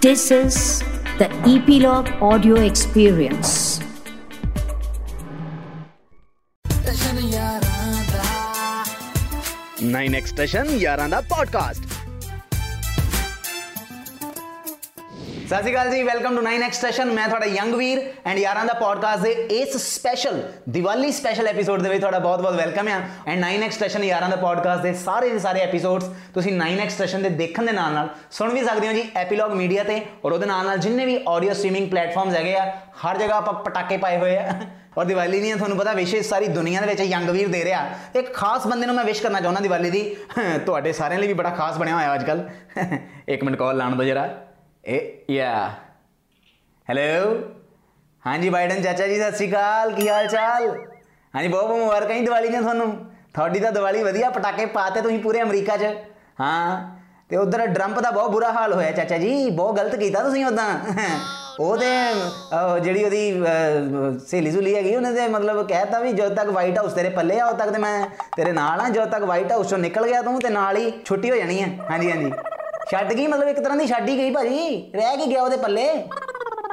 This is the Epilogue Audio Experience. Nine Extension Yaranda Podcast ਸਤਿ ਸ਼੍ਰੀ ਅਕਾਲ ਜੀ welcome to 9 extension ਮੈਂ ਤੁਹਾਡਾ young Veer and ਯਾਰਾਂ ਦਾ ਪੋਡਕਾਸਟ ਦੇ ਇਸ ਸਪੈਸ਼ਲ ਦੀਵਾਲੀ ਸਪੈਸ਼ਲ ਐਪੀਸੋਡ ਦੇ ਵਿੱਚ ਤੁਹਾਡਾ ਬਹੁਤ-ਬਹੁਤ ਵੈਲਕਮ ਹੈ ਐਂਡ 9 ਐਕਸਟੈਸ਼ਨ ਯਾਰਾਂ ਦਾ ਪੋਡਕਾਸਟ ਦੇ ਸਾਰੇ ਦੇ ਸਾਰੇ ਐਪੀਸੋਡਸ ਤੁਸੀਂ 9 ਐਕਸਟੈਸ਼ਨ ਦੇ ਦੇਖਣ ਦੇ ਨਾਲ ਨਾਲ ਸੁਣ ਵੀ ਸਕਦੇ ਹੋ ਜੀ ਐਪੀਲੌਗ ਮੀਡੀਆ ਤੇ ਔਰ ਉਹਦੇ ਨਾਲ ਨਾਲ ਜਿੰਨੇ ਵੀ ਆਡੀਓ ਸਟ੍ਰੀਮਿੰਗ ਪਲੇਟਫਾਰਮਸ ਹੈਗੇ ਆ, ਹਰ ਜਗ੍ਹਾ ਆਪਾਂ ਪਟਾਕੇ ਪਾਏ ਹੋਏ ਆ। ਔਰ ਦੀਵਾਲੀ ਦੀਆਂ ਤੁਹਾਨੂੰ ਪਤਾ ਵਿਸ਼ੇ ਸਾਰੀ ਦੁਨੀਆ ਦੇ ਵਿੱਚ ਯੰਗ ਵੀਰ ਦੇ ਰਿਹਾ। ਇੱਕ ਖਾਸ ਬੰਦੇ ਨੂੰ ਮੈਂ ਵਿਸ਼ ਕਰਨਾ ਚਾਹੁੰਦਾ ਦੀਵਾਲੀ ਦੀ। ਤੁਹਾਡੇ ਸਾਰਿਆਂ ਲਈ ਵੀ ਬੜਾ ਖਾਸ ਬਣਿਆ ਹੋਇਆ ਅੱਜ ਕੱਲ ਇੱਕ ਮਿੰਟ ਕਾਲ ਲਾਣ ਦੋ ਜਰਾ। ਇਹ ਯਾ ਹੈਲੋ ਹਾਂਜੀ ਬਾਈਡਨ ਚਾਚਾ ਜੀ ਸਤਿ ਸ਼੍ਰੀ ਅਕਾਲ। ਕੀ ਹਾਲ ਚਾਲ? ਹਾਂਜੀ ਬਹੁਤ ਬਹੁਤ ਮੁਬਾਰਕਾਂ ਜੀ ਦੀਵਾਲੀ ਦੀਆਂ ਤੁਹਾਨੂੰ। ਤੁਹਾਡੀ ਤਾਂ ਦੀਵਾਲੀ ਵਧੀਆ ਪਟਾਕੇ ਪਾਤੇ ਤੁਸੀਂ ਪੂਰੇ ਅਮਰੀਕਾ 'ਚ। ਹਾਂ ਤੇ ਉਧਰ ਟਰੰਪ ਦਾ ਬਹੁਤ ਬੁਰਾ ਹਾਲ ਹੋਇਆ ਚਾਚਾ ਜੀ। ਬਹੁਤ ਗਲਤ ਕੀਤਾ ਤੁਸੀਂ ਉਦਾਂ ਉਹਦੇ ਜਿਹੜੀ ਉਹਦੀ ਸਹੇਲੀ ਸੁਲੀ ਹੈਗੀ ਉਹਨੇ ਤੇ ਮਤਲਬ ਕਹਿਤਾ ਵੀ ਜਦੋਂ ਤੱਕ ਵਾਈਟ ਹਾਊਸ ਤੇਰੇ ਪੱਲੇ ਆ ਉਦੋਂ ਤੱਕ ਤੇ ਮੈਂ ਤੇਰੇ ਨਾਲ ਆ। ਜਦੋਂ ਤੱਕ ਵਾਈਟ ਹਾਊਸ ਚੋਂ ਨਿਕਲ ਗਿਆ ਤੂੰ ਤੇ ਨਾਲ ਹੀ ਛੁੱਟੀ ਹੋ ਜਾਣੀ ਹੈ ਹਾਂਜੀ ਹਾਂਜੀ। ਛੱਡ ਗਈ, ਮਤਲਬ ਇੱਕ ਤਰ੍ਹਾਂ ਦੀ ਛੱਡ ਹੀ ਗਈ ਭਾਜੀ। ਰਹਿ ਕੇ ਗਿਆ ਉਹਦੇ ਪੱਲੇ?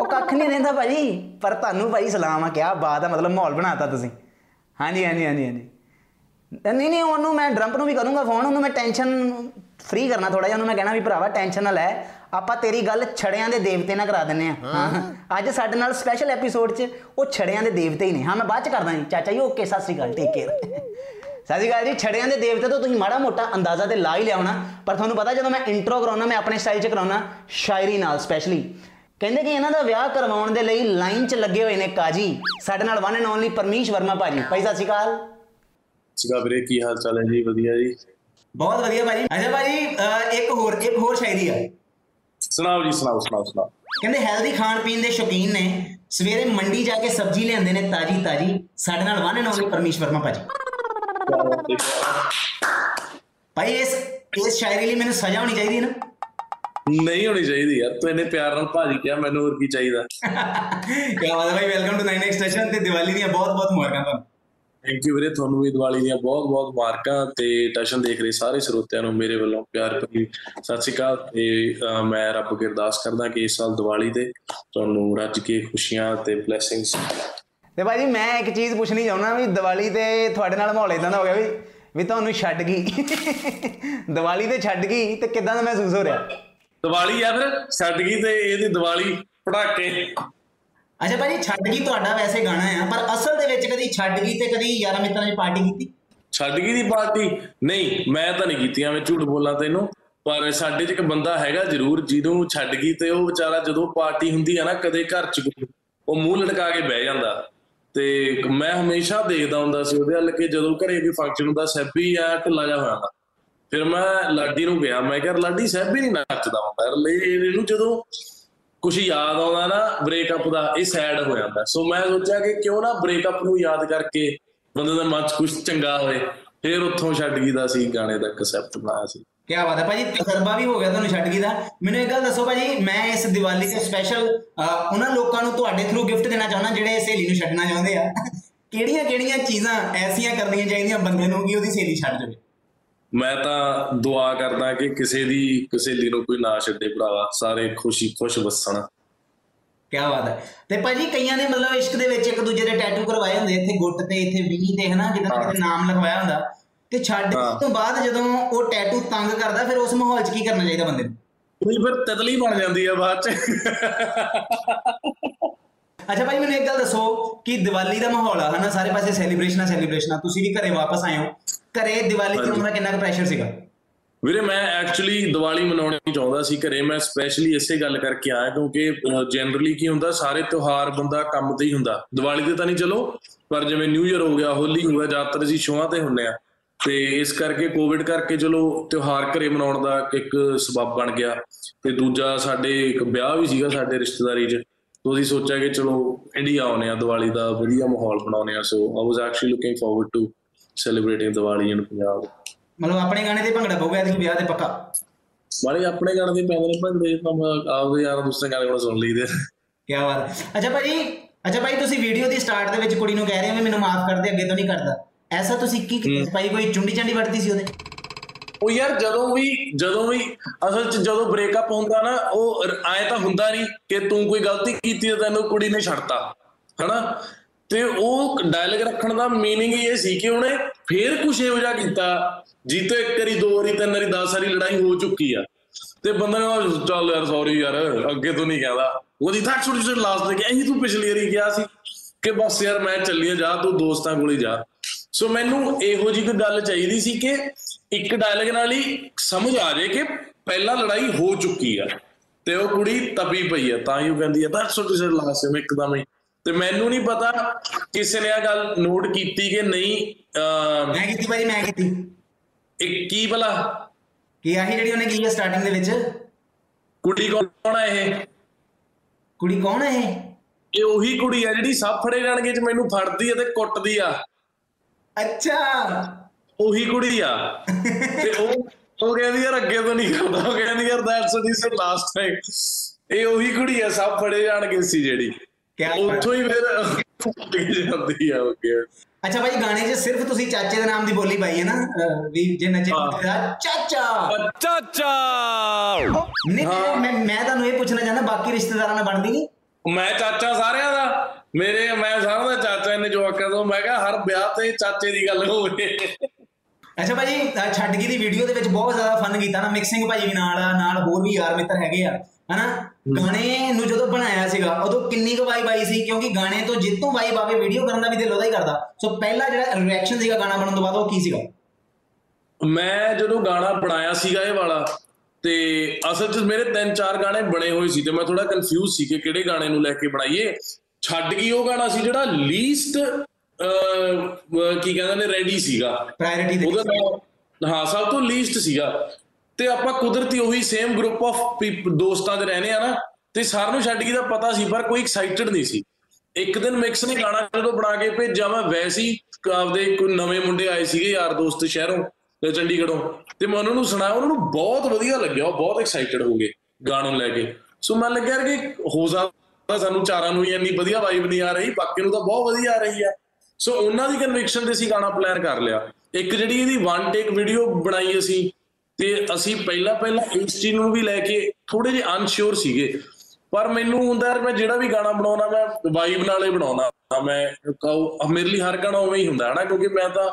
ਉਹ ਕੱਖ ਨਹੀਂ ਰਹਿੰਦਾ ਭਾਜੀ। ਪਰ ਤੁਹਾਨੂੰ ਭਾਈ ਸਲਾਮ ਆ, ਕਿਆ ਬਾਤ ਆ, ਮਤਲਬ ਮਾਹੌਲ ਬਣਾਤਾ ਤੁਸੀਂ। ਹਾਂਜੀ ਹਾਂਜੀ ਹਾਂਜੀ ਹਾਂਜੀ। ਨਹੀਂ ਨਹੀਂ, ਉਹਨੂੰ ਮੈਂ ਡਰੰਪ ਨੂੰ ਵੀ ਕਰੂੰਗਾ ਫੋਨ, ਉਹਨੂੰ ਮੈਂ ਟੈਨਸ਼ਨ ਫ੍ਰੀ ਕਰਨਾ ਥੋੜਾ ਜਿਹਾ, ਉਹਨੂੰ ਮੈਂ ਕਹਿਣਾ ਵੀ ਭਰਾਵਾ, ਟੈਨਸ਼ਨ ਨਾ ਲੈ। ਆਪਾਂ ਤੇਰੀ ਗੱਲ ਛੜਿਆਂ ਦੇ ਦੇਵਤੇ ਨਾਲ ਕਰਾ ਦਿੰਨੇ ਆ। ਹਾਂ ਅੱਜ ਸਾਡੇ ਨਾਲ ਸਪੈਸ਼ਲ ਐਪੀਸੋਡ 'ਚ ਉਹ ਛੜਿਆਂ ਦੇ ਦੇਵਤੇ ਹੀ ਨੇ। ਹਾਂ, ਮੈਂ ਬਾਅਦ 'ਚ ਕਰਦਾ ਜੀ। ਚਾਚਾ ਜੀ ਓਕੇ ਸਤਿ ਸ੍ਰੀ ਅਕਾਲ ਟੇਕ ਕੇਅਰ ਸਤਿ ਸ਼੍ਰੀ ਅਕਾਲ ਜੀ ਛੜਿਆਂ ਦੇ ਦੇਵਤੇ ਤੋਂ ਤੁਸੀਂ ਮਾੜਾ ਮੋਟਾ ਅੰਦਾਜ਼ਾ ਤੇ ਲਾ ਹੀ ਲਿਆਉਣਾ ਪਰ ਤੁਹਾਨੂੰ ਪਤਾ ਜਦੋਂ ਮੈਂ ਇੰਟਰੋ ਕਰਾਉਣਾ ਮੈਂ ਆਪਣੇ ਸਟਾਈਲ 'ਚ ਕਰਾਉਣਾ ਸ਼ਾਇਰੀ ਨਾਲ ਸਪੈਸ਼ਲੀ ਕਹਿੰਦੇ ਕਿ ਇਹਨਾਂ ਦਾ ਵਿਆਹ ਕਰਵਾਉਣ ਦੇ ਲਈ ਲਾਈਨ 'ਚ ਲੱਗੇ ਹੋਏ ਨੇ ਕਾਜੀ। ਸਾਡੇ ਨਾਲ one and only Parmesh Verma ਭਾਜੀ। ਭਾਈ ਸਤਿ ਸ਼੍ਰੀ ਅਕਾਲ। ਸਿਕਾ ਵੀਰੇ ਕੀ ਹਾਲ ਚਾਲ ਹੈ ਜੀ? ਵਧੀਆ ਜੀ। ਬਹੁਤ ਵਧੀਆ ਭਾਜੀ। ਅੱਛਾ ਭਾਜੀ ਇੱਕ ਹੋਰ ਇੱਕ ਹੋਰ ਸ਼ਾਇਰੀ ਆ। ਸੁਣਾਓ ਜੀ ਸੁਣਾਓ ਸੁਣਾਓ ਸੁਣਾਓ। ਕਹਿੰਦੇ ਹੈਲਦੀ ਖਾਣ ਪੀਣ ਦੇ ਸ਼ੌਕੀਨ ਨੇ। ਸਵੇਰੇ ਮੰਡੀ ਜਾ ਕੇ ਸਬਜ਼ੀ ਲਿਆਉਂਦੇ ਨੇ ਤਾਜੀ ਤਾਜੀ ਸਾਡੇ ਨਾਲ one and only Parmesh Verma ਭਾਜੀ। ਭਾਈ ਇਸ ਇਸ ਸ਼ਾਇਰੀ ਲਈ ਮੈਨੂੰ ਸਜ਼ਾ ਹੋਣੀ ਚਾਹੀਦੀ ਹੈ ਨਾ? ਨਹੀਂ ਹੋਣੀ ਚਾਹੀਦੀ ਯਾਰ ਤੂੰ ਇਹਨੇ ਪਿਆਰ ਨਾਲ ਭਾਜੀ ਕਿਹਾ ਮੈਨੂੰ ਹੋਰ ਕੀ ਚਾਹੀਦਾ? ਕੀ ਬਾਤ ਹੈ ਭਾਈ ਵੈਲਕਮ ਟੂ 9 ਐਕਸਟੈਸ਼ਨ ਤੇ ਦੀਵਾਲੀ ਦੀਆਂ ਬਹੁਤ ਬਹੁਤ ਮੁਬਾਰਕਾਂ ਤੁਹਾਨੂੰ। ਥੈਂਕ ਯੂ ਵੀਰੇ ਤੁਹਾਨੂੰ ਵੀ ਦੀਵਾਲੀ ਦੀਆਂ ਬਹੁਤ ਬਹੁਤ ਮੁਬਾਰਕਾਂ ਤੇ ਟਸ਼ਨ ਦੇਖ ਰਹੇ ਸਾਰੇ ਸਰੋਤਿਆਂ ਨੂੰ ਮੇਰੇ ਵੱਲੋਂ ਪਿਆਰ ਭਰੀ ਸਤਿ ਸ਼੍ਰੀ ਅਕਾਲ ਤੇ ਮੈਂ ਰੱਬ ਅਗੇ ਅਰਦਾਸ ਕਰਦਾ ਕਿ ਇਸ ਸਾਲ ਦੀਵਾਲੀ ਤੇ ਤੁਹਾਨੂੰ ਰੱਜ ਕੇ ਖੁਸ਼ੀਆਂ ਤੇ ਬਲੇਸਿੰਗਸ ਤੇ ਭਾਈ ਜੀ ਮੈਂ ਇੱਕ ਚੀਜ਼ ਪੁੱਛਣੀ ਚਾਹੁੰਦਾ ਵੀ ਦੀਵਾਲੀ ਤੇ ਤੁਹਾਡੇ ਨਾਲ ਮਾਹੌਲ ਇਦਾਂ ਦਾ ਹੋ ਗਿਆ ਵੀ ਵੀ ਤੁਹਾਨੂੰ ਛੱਡ ਗਈ। ਦੀਵਾਲੀ ਤੇ ਛੱਡ ਗਈ ਤੇ ਕਿਦਾਂ ਦਾ ਮਹਿਸੂਸ ਹੋ ਰਿਹਾ? ਦੀਵਾਲੀ ਆ ਫਿਰ ਛੱਡ ਗਈ ਤੇ ਇਹਦੀ ਦੀਵਾਲੀ ਪੜਾਕੇ ਅੱਛਾ ਭਾਜੀ ਛੱਡ ਗਈ ਤੁਹਾਡਾ ਵੈਸੇ ਗਾਣਾ ਆ ਪਰ ਅਸਲ ਦੇ ਵਿੱਚ ਕਦੀ ਛੱਡ ਗਈ ਤੇ ਕਦੀ ਯਾਰਾਂ ਮਿੱਤਰਾਂ ਦੀ ਪਾਰਟੀ ਕੀਤੀ? ਛੱਡ ਗਈ ਦੀ ਪਾਰਟੀ? ਨਹੀਂ ਮੈਂ ਤਾਂ ਨਹੀਂ ਕੀਤੀ ਐਵੇਂ ਝੂਠ ਬੋਲਾਂ ਤੈਨੂੰ ਪਰ ਸਾਡੇ 'ਚ ਇੱਕ ਬੰਦਾ ਹੈਗਾ ਜ਼ਰੂਰ ਜਿਹਨੂੰ ਛੱਡ ਗਈ ਤੇ ਉਹ ਵਿਚਾਰਾ ਜਦੋਂ ਪਾਰਟੀ ਹੁੰਦੀ ਆ ਨਾ ਕਦੇ ਘਰ 'ਚ ਉਹ ਮੂੰਹ ਲਟਕਾ ਕੇ ਬਹਿ ਜਾਂਦਾ। ਤੇ ਮੈਂ ਹਮੇਸ਼ਾ ਦੇਖਦਾ ਹੁੰਦਾ ਸੀ ਉਹਦੇ ਹੱਲ ਕਿ ਜਦੋਂ ਘਰੇ ਕੋਈ ਫੰਕਸ਼ਨ ਹੁੰਦਾ ਸੈਬੀ ਆ ਢਿੱਲਾ ਜਾ ਹੋਇਆ ਫਿਰ ਮੈਂ ਲਾਡੀ ਨੂੰ ਗਿਆ, ਮੈਂ ਕਿਹਾ, ਲਾਡੀ ਸੈਬੀ ਨਹੀਂ ਨੱਚਦਾ ਹੁੰਦਾ। ਇਹਨੂੰ ਜਦੋਂ ਕੁਝ ਯਾਦ ਆਉਂਦਾ ਨਾ ਬ੍ਰੇਕਅਪ ਦਾ, ਇਹ ਸੈਡ ਹੋ ਜਾਂਦਾ। ਸੋ ਮੈਂ ਸੋਚਿਆ ਕਿ ਕਿਉਂ ਨਾ ਬ੍ਰੇਕਅਪ ਨੂੰ ਯਾਦ ਕਰਕੇ ਬੰਦੇ ਦਾ ਮਨ 'ਚ ਕੁਝ ਚੰਗਾ ਹੋਏ। ਫਿਰ ਉੱਥੋਂ ਛੱਡ ਗਈ ਦਾ ਸੀ, ਗਾਣੇ ਦਾ ਕਨਸੈਪਟ ਬਣਾਇਆ ਸੀ। ਕੀ ਬਾਤ ਹੈ। ਭਾਜੀ ਤਜਰਬਾ ਵੀ ਹੋ ਗਿਆ ਤੁਹਾਨੂੰ ਛੱਡ ਗਈ ਦਾ। ਮੈਨੂੰ ਇੱਕ ਗੱਲ ਦੱਸੋ ਭਾਜੀ ਮੈਂ ਇਸ ਦੀਵਾਲੀ ਤੇ ਸਪੈਸ਼ਲ ਉਹਨਾਂ ਲੋਕਾਂ ਨੂੰ ਤੁਹਾਡੇ ਥਰੂ ਗਿਫਟ ਦੇਣਾ ਚਾਹੁੰਦਾ ਜਿਹੜੇ ਸਹੇਲੀ ਨੂੰ ਛੱਡਣਾ ਚਾਹੁੰਦੇ ਆ। ਕਿਹੜੀਆਂ ਕਿਹੜੀਆਂ ਚੀਜ਼ਾਂ ਐਸੀਆਂ ਕਰਨੀਆਂ ਚਾਹੀਦੀਆਂ ਬੰਦੇ ਨੂੰ ਕਿ ਉਹਦੀ ਸਹੇਲੀ ਛੱਡ ਜਾਵੇ? ਮੈਂ ਤਾਂ ਦੁਆ ਕਰਦਾ ਕਿ ਕਿਸੇ ਦੀ ਕਿਸੇ ਲਈ ਨੂੰ ਕੋਈ ਨਾ ਛੱਡੇ ਭਰਾਵਾ। ਸਾਰੇ ਖੁਸ਼ੀ ਖੁਸ਼ ਵਸਣ। ਕੀ ਬਾਤ ਹੈ। ਤੇ ਭਾਜੀ ਕਈਆਂ ਨੇ ਮਤਲਬ ਇਸ਼ਕ ਦੇ ਵਿੱਚ ਇੱਕ ਦੂਜੇ ਦੇ ਟੈਟੂ ਕਰਵਾਏ ਹੁੰਦੇ ਇੱਥੇ ਗੁੱਟ ਤੇ ਇੱਥੇ ਵੀਹ ਤੇ ਹਨਾ? ਕਿਤੇ ਨਾਮ ਲਿਖਵਾਇਆ ਹੁੰਦਾ। ਤੇ ਛੱਡ ਤੋਂ ਬਾਅਦ ਜਦੋਂ ਉਹ ਟੈਟੂ ਤੰਗ ਕਰਦਾ ਫਿਰ ਉਸ ਮਾਹੌਲ 'ਚ ਕੀ ਕਰਨਾ ਚਾਹੀਦਾ ਬੰਦੇ ਨੂੰ? ਕੋਈ ਫਿਰ ਤਤਲੀ ਬਣ ਜਾਂਦੀ ਆ ਬਾਅਦ 'ਚ। ਅੱਛਾ ਭਾਈ ਮੈਨੂੰ ਇੱਕ ਗੱਲ ਦੱਸੋ ਕਿ ਦੀਵਾਲੀ ਦਾ ਮਾਹੌਲ ਆ ਹਨਾ? ਸਾਰੇ ਪਾਸੇ ਸੈਲੀਬ੍ਰੇਸ਼ਨਾਂ ਸੈਲੀਬ੍ਰੇਸ਼ਨਾਂ ਤੁਸੀਂ ਵੀ ਘਰੇ ਵਾਪਸ ਆਏ ਹੋ। ਘਰੇ ਦੀਵਾਲੀ ਤੇ ਉਹਨਾਂ ਕਿੰਨਾ ਕੁ ਪ੍ਰੈਸ਼ਰ ਸੀਗਾ? ਵੀਰੇ ਮੈਂ ਐਕਚੁਅਲੀ ਦੀਵਾਲੀ ਮਨਾਉਣੀ ਚਾਹੁੰਦਾ ਸੀ ਘਰੇ। ਮੈਂ ਸਪੈਸ਼ਲੀ ਇਸੇ ਗੱਲ ਕਰਕੇ ਆਇਆ ਕਿਉਂਕਿ ਜਨਰਲੀ ਕੀ ਹੁੰਦਾ ਸਾਰੇ ਤਿਉਹਾਰ ਬੰਦਾ ਕੰਮ ਤੇ ਹੀ ਹੁੰਦਾ। ਦੀਵਾਲੀ ਤੇ ਤਾਂ ਨਹੀਂ ਚਲੋ ਪਰ ਜਿਵੇਂ ਨਿਊ ਇਅਰ ਹੋ ਗਿਆ ਹੋਲੀ ਹੋ ਗਿਆ ਜ਼ਿਆਦਾਤਰ ਅਸੀਂ ਸ਼ੋਆਂ ਤੇ ਹੁੰਨੇ ਆ। ਤੇ ਇਸ ਕਰਕੇ ਕੋਵਿਡ ਕਰਕੇ ਚਲੋ ਤਿਉਹਾਰ ਘਰੇ ਮਨਾਉਣ ਦਾ ਇੱਕ ਸਬਬ ਬਣ ਗਿਆ। ਤੇ ਦੂਜਾ ਸਾਡੇ ਇੱਕ ਵਿਆਹ ਵੀ ਸੀਗਾ ਸਾਡੇ ਰਿਸ਼ਤੇਦਾਰੀ 'ਚ। ਤੋਂ ਅਸੀਂ ਸੋਚਿਆ ਕਿ ਚਲੋ ਇੰਡੀਆ ਆਉਨੇ ਆ ਦੀਵਾਲੀ ਦਾ ਵਧੀਆ ਮਾਹੌਲ ਬਣਾਉਨੇ ਆ so I was actually looking forward to celebrating Diwali in Punjab ਮਤਲਬ ਆਪਣੇ ਗਾਣੇ ਤੇ ਭੰਗੜਾ ਪਊਗਾ ਐਤਕੀ ਵਿਆਹ ਤੇ ਪੱਕਾ? ਵਾਲੇ ਆਪਣੇ ਗਾਣੇ ਦੇ ਪੈਂਦੇ ਨੇ ਭੰਗੜੇ ਤਾਂ ਆਪਦੇ ਯਾਰ ਦੋਸਤਾਂ ਗਾਣੇ ਕੋਲ ਸੁਣ ਲਈਦੇ। ਕੀ ਬਾਤ ਅੱਛਾ ਭਾਜੀ ਅੱਛਾ ਭਾਈ ਤੁਸੀਂ ਵੀਡੀਓ ਦੀ ਸਟਾਰਟ ਦੇ ਵਿੱਚ ਕੁੜੀ ਨੂੰ ਕਹਿ ਰਹੇ ਹੋ ਮੈਨੂੰ ਮਾਫ ਕਰ ਦੇ ਅੱਗੇ ਤੋਂ ਨਹੀਂ ਕਰਦਾ। ਐਸਾ ਤੁਸੀਂ ਕੀ ਕੀਤਾ ਭਾਈ ਕੋਈ ਚੁੰਡੀ ਚੰਡੀ ਵੜਦੀ ਸੀ ਉਹਦੇ ਉਹ ਯਾਰ ਜਦੋਂ ਵੀ ਜਦੋਂ ਵੀ ਅਸਲ 'ਚ ਜਦੋਂ ਬ੍ਰੇਕਅਪ ਹੁੰਦਾ ਨਾ ਉਹ ਐ ਤਾਂ ਹੁੰਦਾ ਨਹੀਂ ਕਿ ਤੂੰ ਕੋਈ ਗਲਤੀ ਕੀਤੀ ਹੈ ਤੈਨੂੰ ਕੁੜੀ ਨੇ ਛੱਡਤਾ ਹਨਾ ਤੇ ਉਹ ਡਾਇਲੌਗ ਰੱਖਣ ਦਾ मीनिंग ਇਹ ਸੀ ਕਿ ਉਹਨੇ ਫੇਰ ਕੁਛ ਇਹੋ ਜਿਹਾ ਕੀਤਾ ਜੀਤੇ ਇੱਕ ਵਾਰੀ ਦੋ ਵਾਰੀ ਤਿੰਨ ਵਾਰੀ 10 ਵਾਰੀ ਲੜਾਈ ਹੋ ਚੁੱਕੀ ਆ ਤੇ ਬੰਦੇ ਨੇ ਕਿਹਾ, ਚੱਲ ਯਾਰ ਸੌਰੀ ਯਾਰ ਅੱਗੇ ਤੋਂ ਨਹੀਂ ਕਹਿੰਦਾ ਉਹਦੀ ਤਾਂ ਛੋਟੀ ਛੋਟੀ ਲਾਸਟ ਤੇ ਕਿ ਇਹੀ ਤੂੰ ਪਿਛਲੀ ਵਾਰੀ ਕਿਹਾ ਸੀ ਕਿ ਬਸ ਯਾਰ ਮੈਂ ਚੱਲੀ ਆ ਜਾ ਤੂੰ ਦੋਸਤਾਂ ਕੋਲ ਹੀ ਜਾ ਸੋ ਮੈਨੂੰ ਇਹੋ ਜਿਹੀ ਕੋਈ ਗੱਲ ਚਾਹੀਦੀ ਸੀ ਕਿ ਇੱਕ ਡਾਇਲੌਗ ਨਾਲ ਹੀ ਸਮਝ ਆ ਜਾਏ ਕਿ ਪਹਿਲਾਂ ਲੜਾਈ ਹੋ ਚੁੱਕੀ ਆ ਤੇ ਉਹ ਕੁੜੀ ਤਪੀ ਪਈ ਆ ਤਾਂ ਹੀ ਉਹ ਕਹਿੰਦੀ ਆ ਤਾਂ ਛੋਟੀ ਛੋਟੀ ਲਾਸਟ ਤੇ ਇੱਕਦਮ ਹੀ। ਤੇ ਮੈਨੂੰ ਨਹੀਂ ਪਤਾ ਕਿਸੇ ਨੇ ਆ ਗੱਲ ਨੋਟ ਕੀਤੀ ਕਿ ਨਹੀਂ ਮੈਂ ਕੀਤੀ ਭਾਜੀ ਮੈਂ ਕੀਤੀ। ਇਹ ਕੀ ਭਲਾ? ਕੀ ਆਹੀ ਜਿਹੜੀ ਉਹਨੇ ਕੀ ਸਟਾਰਟਿੰਗ ਦੇ ਵਿੱਚ? ਕੁੜੀ ਕੌਣ ਆ ਇਹ? ਕੁੜੀ ਕੌਣ ਹੈ ਇਹ? ਇਹ ਉਹੀ ਕੁੜੀ ਆ ਜਿਹੜੀ ਸਭ ਫੜੇ ਜਾਣਗੇ ਚ ਮੈਨੂੰ ਫੜਦੀ ਆ ਤੇ ਕੁੱਟਦੀ ਆ। ਅੱਛਾ। ਉਹੀ ਕੁੜੀ ਆ। ਤੇ ਉਹ ਉਹ ਕਹਿੰਦੀ ਯਾਰ ਅੱਗੇ ਤੋਂ ਨਹੀਂ ਕਰਦਾ। ਉਹ ਕਹਿੰਦੀ ਯਾਰ ਦੈਟਸ ਦਿਸ ਲਾਸਟ ਟਾਈਮ ਇਹ ਉਹੀ ਕੁੜੀ ਆ ਸਭ ਫੜੇ ਜਾਣਗੇ ਸੀ ਜਿਹੜੀ। ਉੱਥੋਂ ਹੀ ਫਿਰ ਫੁੱਟ ਕੇ ਜਾਂਦੀ ਆ ਅੱਗੇ। ਅੱਛਾ ਭਾਜੀ ਗਾਣੇ 'ਚ ਸਿਰਫ ਤੁਸੀਂ ਚਾਚੇ ਦੇ ਨਾਮ ਦੀ ਬੋਲੀ ਪਾਈ ਹੈ ਨਾ? ਵੀ ਜੇ ਨੱਚੇ ਚਾਚਾ। ਚਾਚਾ। ਨਹੀਂ। ਮੈਂ ਮੈਂ ਤੁਹਾਨੂੰ ਇਹ ਪੁੱਛਣਾ ਚਾਹੁੰਦਾ ਬਾਕੀ ਰਿਸ਼ਤੇਦਾਰਾਂ ਨਾਲ ਬਣਦੀ ਨਹੀਂ? ਮੈਂ ਚਾਚਾ ਸਾਰਿਆਂ ਦਾ। ਮੇਰੇ ਮੈਂ ਸਾਰਿਆਂ ਦਾ ਚਾਚਾ ਇਹਨੇ ਜੋ ਆਖਿਆ ਤੋਂ ਮੈਂ ਕਿਹਾ ਹਰ ਵਿਆਹ ਤੇ ਚਾਚੇ ਦੀ ਗੱਲ ਹੋਵੇ। ਅੱਛਾ ਭਾਜੀ ਛੱਡ ਗਈ ਦੀ ਵੀਡੀਓ ਦੇ ਵਿੱਚ ਬਹੁਤ ਜ਼ਿਆਦਾ ਫਨ ਕੀਤਾ ਨਾ ਮਿਕਸਿੰਗ ਭਾਜੀ ਵੀ ਨਾਲ ਨਾਲ ਹੋਰ ਵੀ ਯਾਰ ਮਿੱਤਰ ਹੈਗੇ ਆ ਹਨਾ? ਗਾਣੇ ਨੂੰ ਜਦੋਂ ਬਣਾਇਆ ਸੀਗਾ ਉਦੋਂ ਕਿੰਨੀ ਕੁ ਵਾਈਬ ਆਈ ਸੀ ਕਿਉਂਕਿ ਗਾਣੇ ਤੋਂ ਜਿੱਤੋਂ ਵਾਈਬ ਆਵੇ ਵੀਡੀਓ ਕਰਨ ਦਾ ਵੀ ਦਿਲ ਉਹਦਾ ਹੀ ਕਰਦਾ। ਸੋ ਪਹਿਲਾ ਜਿਹੜਾ ਰਿਐਕਸ਼ਨ ਸੀਗਾ ਗਾਣਾ ਬਣਨ ਤੋਂ ਬਾਅਦ ਉਹ ਕੀ ਸੀਗਾ? ਮੈਂ ਜਦੋਂ ਗਾਣਾ ਬਣਾਇਆ ਸੀਗਾ ਇਹ ਵਾਲਾ ਤੇ ਅਸਲ 'ਚ ਮੇਰੇ ਤਿੰਨ ਚਾਰ ਗਾਣੇ ਬਣੇ ਹੋਏ ਸੀ ਤੇ ਮੈਂ ਥੋੜਾ ਕਨਫਿਊਜ਼ ਸੀ ਕਿ ਕਿਹੜੇ ਗਾਣੇ ਨੂੰ ਲੈ ਕੇ ਬਣਾਈਏ। ਛੱਡ ਗਈ ਉਹ ਗਾਣਾ ਸੀ ਜਿਹੜਾ ਲੀਸਟ ਕੀ ਕਹਿੰਦੇ ਨੇ ਰੈਡੀ ਸੀਗਾ। ਪ੍ਰਾਇੋਰਟੀ ਦੇ ਉਹਦਾ ਹਾਂ ਸਭ ਤੋਂ ਲੀਸਟ ਸੀਗਾ। ਤੇ ਆਪਾਂ ਕੁਦਰਤੀ ਉਹੀ ਸੇਮ ਗਰੁੱਪ ਆਫ ਦੋਸਤਾਂ ਦੇ ਰਹਿੰਦੇ ਆ ਨਾ ਤੇ ਸਾਰਿਆਂ ਨੂੰ ਛੱਡ ਗਈ ਦਾ ਪਤਾ ਸੀ ਪਰ ਕੋਈ ਐਕਸਾਈਟਡ ਨਹੀਂ ਸੀ। ਇੱਕ ਦਿਨ ਮਿਕਸ ਨੇ ਗਾਣਾ ਜਦੋਂ ਬਣਾ ਕੇ ਭੇਜਿਆ ਮੈਂ ਵੈਸੇ ਆਪਦੇ ਕੋਈ ਨਵੇਂ ਮੁੰਡੇ ਆਏ ਸੀਗੇ ਯਾਰ ਦੋਸਤ ਸ਼ਹਿਰੋਂ ਤੇ ਚੰਡੀਗੜ੍ਹੋਂ। ਤੇ ਮੈਂ ਉਹਨਾਂ ਨੂੰ ਸੁਣਾਇਆ ਉਹਨਾਂ ਨੂੰ ਬਹੁਤ ਵਧੀਆ ਲੱਗਿਆ ਉਹ ਬਹੁਤ ਐਕਸਾਈਟਡ ਹੋ ਗਏ ਗਾਣੇ ਲੈ ਕੇ। ਸੋ ਮੈਂ ਲੱਗਿਆ ਕਿ ਹੋ ਸਕਦਾ ਸਾਨੂੰ ਚਾਰਾਂ ਨੂੰ ਹੀ ਇੰਨੀ ਵਧੀਆ ਵਾਈਬ ਨਹੀਂ ਆ ਰਹੀ, ਬਾਕੀ ਨੂੰ ਤਾਂ ਬਹੁਤ ਵਧੀਆ ਆ ਰਹੀ ਆ। ਸੋ ਉਹਨਾਂ ਦੀ ਕਨਵਿਕਸ਼ਨ ਤੇ ਅਸੀਂ ਗਾਣਾ ਪਲਾਨ ਕਰ ਲਿਆ। ਇੱਕ ਜਿਹੜੀ ਇਹਦੀ ਵਨ ਟੇਕ ਵੀਡੀਓ ਬਣਾਈ ਅਸੀਂ, ਤੇ ਅਸੀਂ ਪਹਿਲਾਂ ਪਹਿਲਾਂ ਇਸ ਚੀਜ਼ ਨੂੰ ਵੀ ਲੈ ਕੇ ਥੋੜੇ ਜਿਹਾ ਅਨਸ਼ਿਓਰ ਸੀਗੇ। ਪਰ ਮੈਨੂੰ ਹੁੰਦਾ ਯਾਰ, ਮੈਂ ਜਿਹੜਾ ਵੀ ਗਾਣਾ ਬਣਾਉਣਾ, ਮੈਂ ਵਾਈਬ ਨਾਲੇ ਬਣਾਉਣਾ। ਮੈਂ ਕਹੂ ਮੇਰੇ ਲਈ ਹਰ ਗਾਣਾ ਉਵੇਂ ਹੀ ਹੁੰਦਾ ਹੈ ਨਾ ਕਿਉਂਕਿ ਮੈਂ ਤਾਂ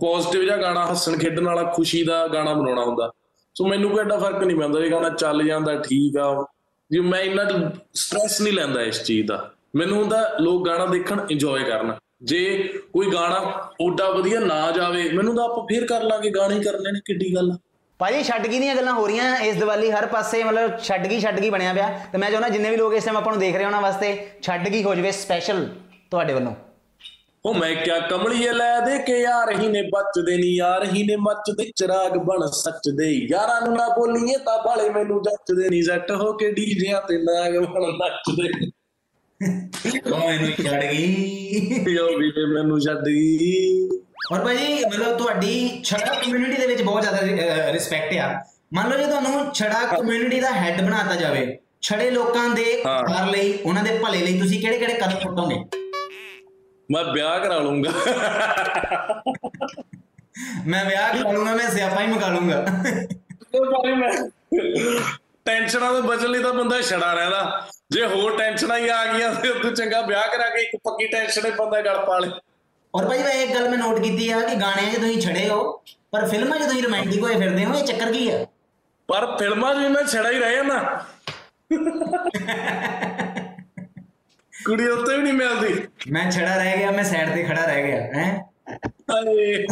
ਪੋਜ਼ਿਟਿਵ ਜਿਹਾ ਗਾਣਾ ਹੱਸਣ, ਖੇਡਣ ਵਾਲਾ ਖੁਸ਼ੀ ਦਾ ਗਾਣਾ ਬਣਾਉਣਾ ਹੁੰਦਾ। ਸੋ ਮੈਨੂੰ ਕੋਈ ਐਡਾ ਫ਼ਰਕ ਨਹੀਂ ਪੈਂਦਾ, ਇਹ ਗਾਣਾ ਚੱਲ ਜਾਂਦਾ, ਠੀਕ ਆ। ਜੀ ਮੈਂ ਇੰਨਾ ਸਟ੍ਰੈਸ ਨਹੀਂ ਲੈਂਦਾ ਇਸ ਚੀਜ਼ ਦਾ। ਮੈਨੂੰ ਹੁੰਦਾ ਲੋਕ ਗਾਣਾ ਦੇਖਣ ਇੰਜੋਏ ਕਰਨ। ਜੇ ਕੋਈ ਗਾਣਾ ਓਡਾ ਵਧੀਆ ਨਾ ਜਾਵੇ, ਮੈਨੂੰ ਤਾਂ ਆਪਾਂ ਫੇਰ ਕਰ ਲਾਂਗੇ, ਗਾਣੇ ਹੀ ਕਰਨੇ ਨੇ ਕਿੱਡੀ ਗੱਲ ਆ। ਭਾਜੀ, ਛੱਡ ਗਈ ਦੀਆਂ ਗੱਲਾਂ ਹੋ ਰਹੀਆਂ ਇਸ ਦੀਵਾਲੀ, ਹਰ ਪਾਸੇ ਮਤਲਬ ਛੱਡ ਗਈ ਛੱਡ ਗਈ ਬਣਿਆ ਪਿਆ। ਤੇ ਮੈਂ ਚਾਹੁੰਦਾ ਜਿੰਨੇ ਵੀ ਲੋਕ ਇਸ ਟਾਈਮ ਆਪਾਂ ਨੂੰ ਦੇਖ ਰਹੇ ਉਹਨਾਂ ਵਾਸਤੇ, ਛੱਡ ਗਈ ਹੋ ਜਵੇ ਸਪੈਸ਼ਲ ਤੁਹਾਡੇ ਵੱਲੋਂ। ਉਹ ਮੈਂ ਕਿਆ ਕਮਲੀਏ ਲੈ ਦੇ ਕੇ ਯਾਰ ਹੀ ਨੇ ਬਚਦੇ ਨਹੀਂ ਯਾਰ ਹੀ ਨੇ ਮੱਚਦੇ ਚਿਰਾਗ ਬਣ ਸੱਚਦੇ ਯਾਰਾਂ ਨੂੰ ਨਾ ਬੋਲੀਏ ਤਾਂ ਬਾਲੇ ਮੈਨੂੰ ਜੱਚਦੇ ਨਹੀਂ ਜੱਟ ਹੋ ਕੇ ਡੀਜਿਆਂ ਤੇ ਨਾਗ ਬਣ ਨੱਚਦੇ ਉਹ ਮੈਨੂੰ ਛੱਡ ਗਈ? ਯੋ ਵੀ ਮੈਨੂੰ ਛੱਡ ਗਈ। ਔਰ ਭਾਜੀ ਮਤਲਬ ਤੁਹਾਡੀ ਛੜਾ ਕਮਿਊਨਿਟੀ ਦੇ ਵਿੱਚ ਬਹੁਤ ਜ਼ਿਆਦਾ ਰਿਸਪੈਕਟ ਆ। ਮੰਨ ਲਓ ਜੇ ਤੁਹਾਨੂੰ ਛੜਾ ਕਮਿਊਨਿਟੀ ਦਾ ਹੈੱਡ ਬਣਾਤਾ ਜਾਵੇ ਛੜੇ ਲੋਕਾਂ ਦੇ। ਉਪਕਾਰ ਲਈ ਉਹਨਾਂ ਦੇ ਭਲੇ ਲਈ ਤੁਸੀਂ ਕਿਹੜੇ ਕਿਹੜੇ ਕਦਮ ਪੁੱਟੋਗੇ ਮੈਂ ਵਿਆਹ ਕਰਾ ਲੂੰਗਾ ਮੈਂ ਵਿਆਹ ਕਰਾ ਲੂੰਗਾ ਮੈਂ ਸਿਆਪਾ ਹੀ ਮੁਕਾ ਲੂੰਗਾ ਉਹ ਬਾਰੇ ਮੈਂ ਟੈਨਸ਼ਨਾਂ ਤੋਂ ਬਚਣ ਲਈ ਤਾਂ ਬੰਦਾ ਛੜਾ ਰਹਿੰਦਾ। ਜੇ ਹੋਰ ਟੈਨਸ਼ਨਾਂ ਹੀ ਆ ਗਈਆਂ ਤੇ ਤੂੰ ਚੰਗਾ ਵਿਆਹ ਕਰਾ ਕੇ ਇੱਕ ਪੱਕੀ ਟੈਨਸ਼ਨ ਹੀ ਬੰਦਾ ਗਲ ਪਾ ਲੇ। ਔਰ ਭਾਜੀ ਮੈਂ ਇੱਕ ਗੱਲ ਮੈਂ ਨੋਟ ਕੀਤੀ ਆ ਕਿ ਗਾਣਿਆਂ 'ਚ ਤੁਸੀਂ ਛੜੇ ਹੋ ਪਰ ਫਿਲਮਾਂ 'ਚ ਤੁਸੀਂ ਰੋਮਾਂਟਿਕ ਹੋਏ ਫਿਰਦੇ ਹੋ ਇਹ ਚੱਕਰ ਕੀ ਆ? ਪਰ ਫਿਲਮਾਂ 'ਚ ਵੀ ਮੈਂ ਛੜਾ ਹੀ ਰਹਿ ਜਾਂਦਾ। ਕੁੜੀ ਉੱਤੇ ਵੀ ਨਹੀਂ ਮਿਲਦੀ। ਮੈਂ ਛੜਾ ਰਹਿ ਗਿਆ ਮੈਂ ਸਾਈਡ ਤੇ ਖੜਾ ਰਹਿ ਗਿਆ ਹੈ? ਹਾਏ।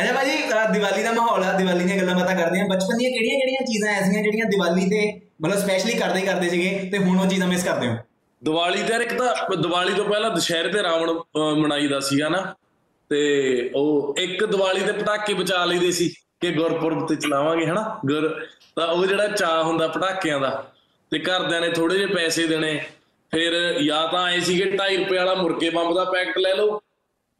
ਅੱਛਾ ਭਾਜੀ ਦੀਵਾਲੀ ਦਾ ਮਾਹੌਲ ਆ ਦੀਵਾਲੀ ਦੀਆਂ ਗੱਲਾਂ ਬਾਤਾਂ ਕਰਦੇ ਆ। ਬਚਪਨ ਦੀਆਂ ਕਿਹੜੀਆਂ ਕਿਹੜੀਆਂ ਚੀਜ਼ਾਂ ਐਸੀਆਂ ਜਿਹੜੀਆਂ ਦੀਵਾਲੀ ਤੇ ਮਤਲਬ ਸਪੈਸ਼ਲੀ ਕਰਦੇ ਹੀ ਕਰਦੇ ਸੀਗੇ ਤੇ ਹੁਣ ਉਹ ਚੀਜ਼ਾਂ ਮਿਸ ਕਰਦੇ ਹੋ? ਦੀਵਾਲੀ ਤੇ ਇੱਕ ਤਾਂ ਦੀਵਾਲੀ ਤੋਂ ਪਹਿਲਾਂ ਦੁਸ਼ਹਿਰੇ ਤੇ ਰਾਵਣ ਮਨਾਈਦਾ ਸੀਗਾ ਨਾ। ਤੇ ਉਹ ਇੱਕ ਦੀਵਾਲੀ ਤੇ ਪਟਾਕੇ ਬਚਾ ਲਈਦੇ ਸੀ ਕਿ ਗੁਰਪੁਰਬ ਤੇ ਚਲਾਵਾਂਗੇ ਹਨਾ? ਗੁਰ ਤਾਂ ਉਹ ਜਿਹੜਾ ਚਾਹ ਹੁੰਦਾ ਪਟਾਕਿਆਂ ਦਾ ਤੇ ਘਰਦਿਆਂ ਨੇ ਥੋੜੇ ਜਿਹੇ ਪੈਸੇ ਦੇਣੇ। ਫਿਰ ਜਾਂ ਤਾਂ ਆਏ ਸੀਗੇ 2.5 ਰੁਪਏ ਵਾਲਾ ਮੁਰਗੇ ਬੰਬ ਦਾ ਪੈਕਟ ਲੈ ਲਓ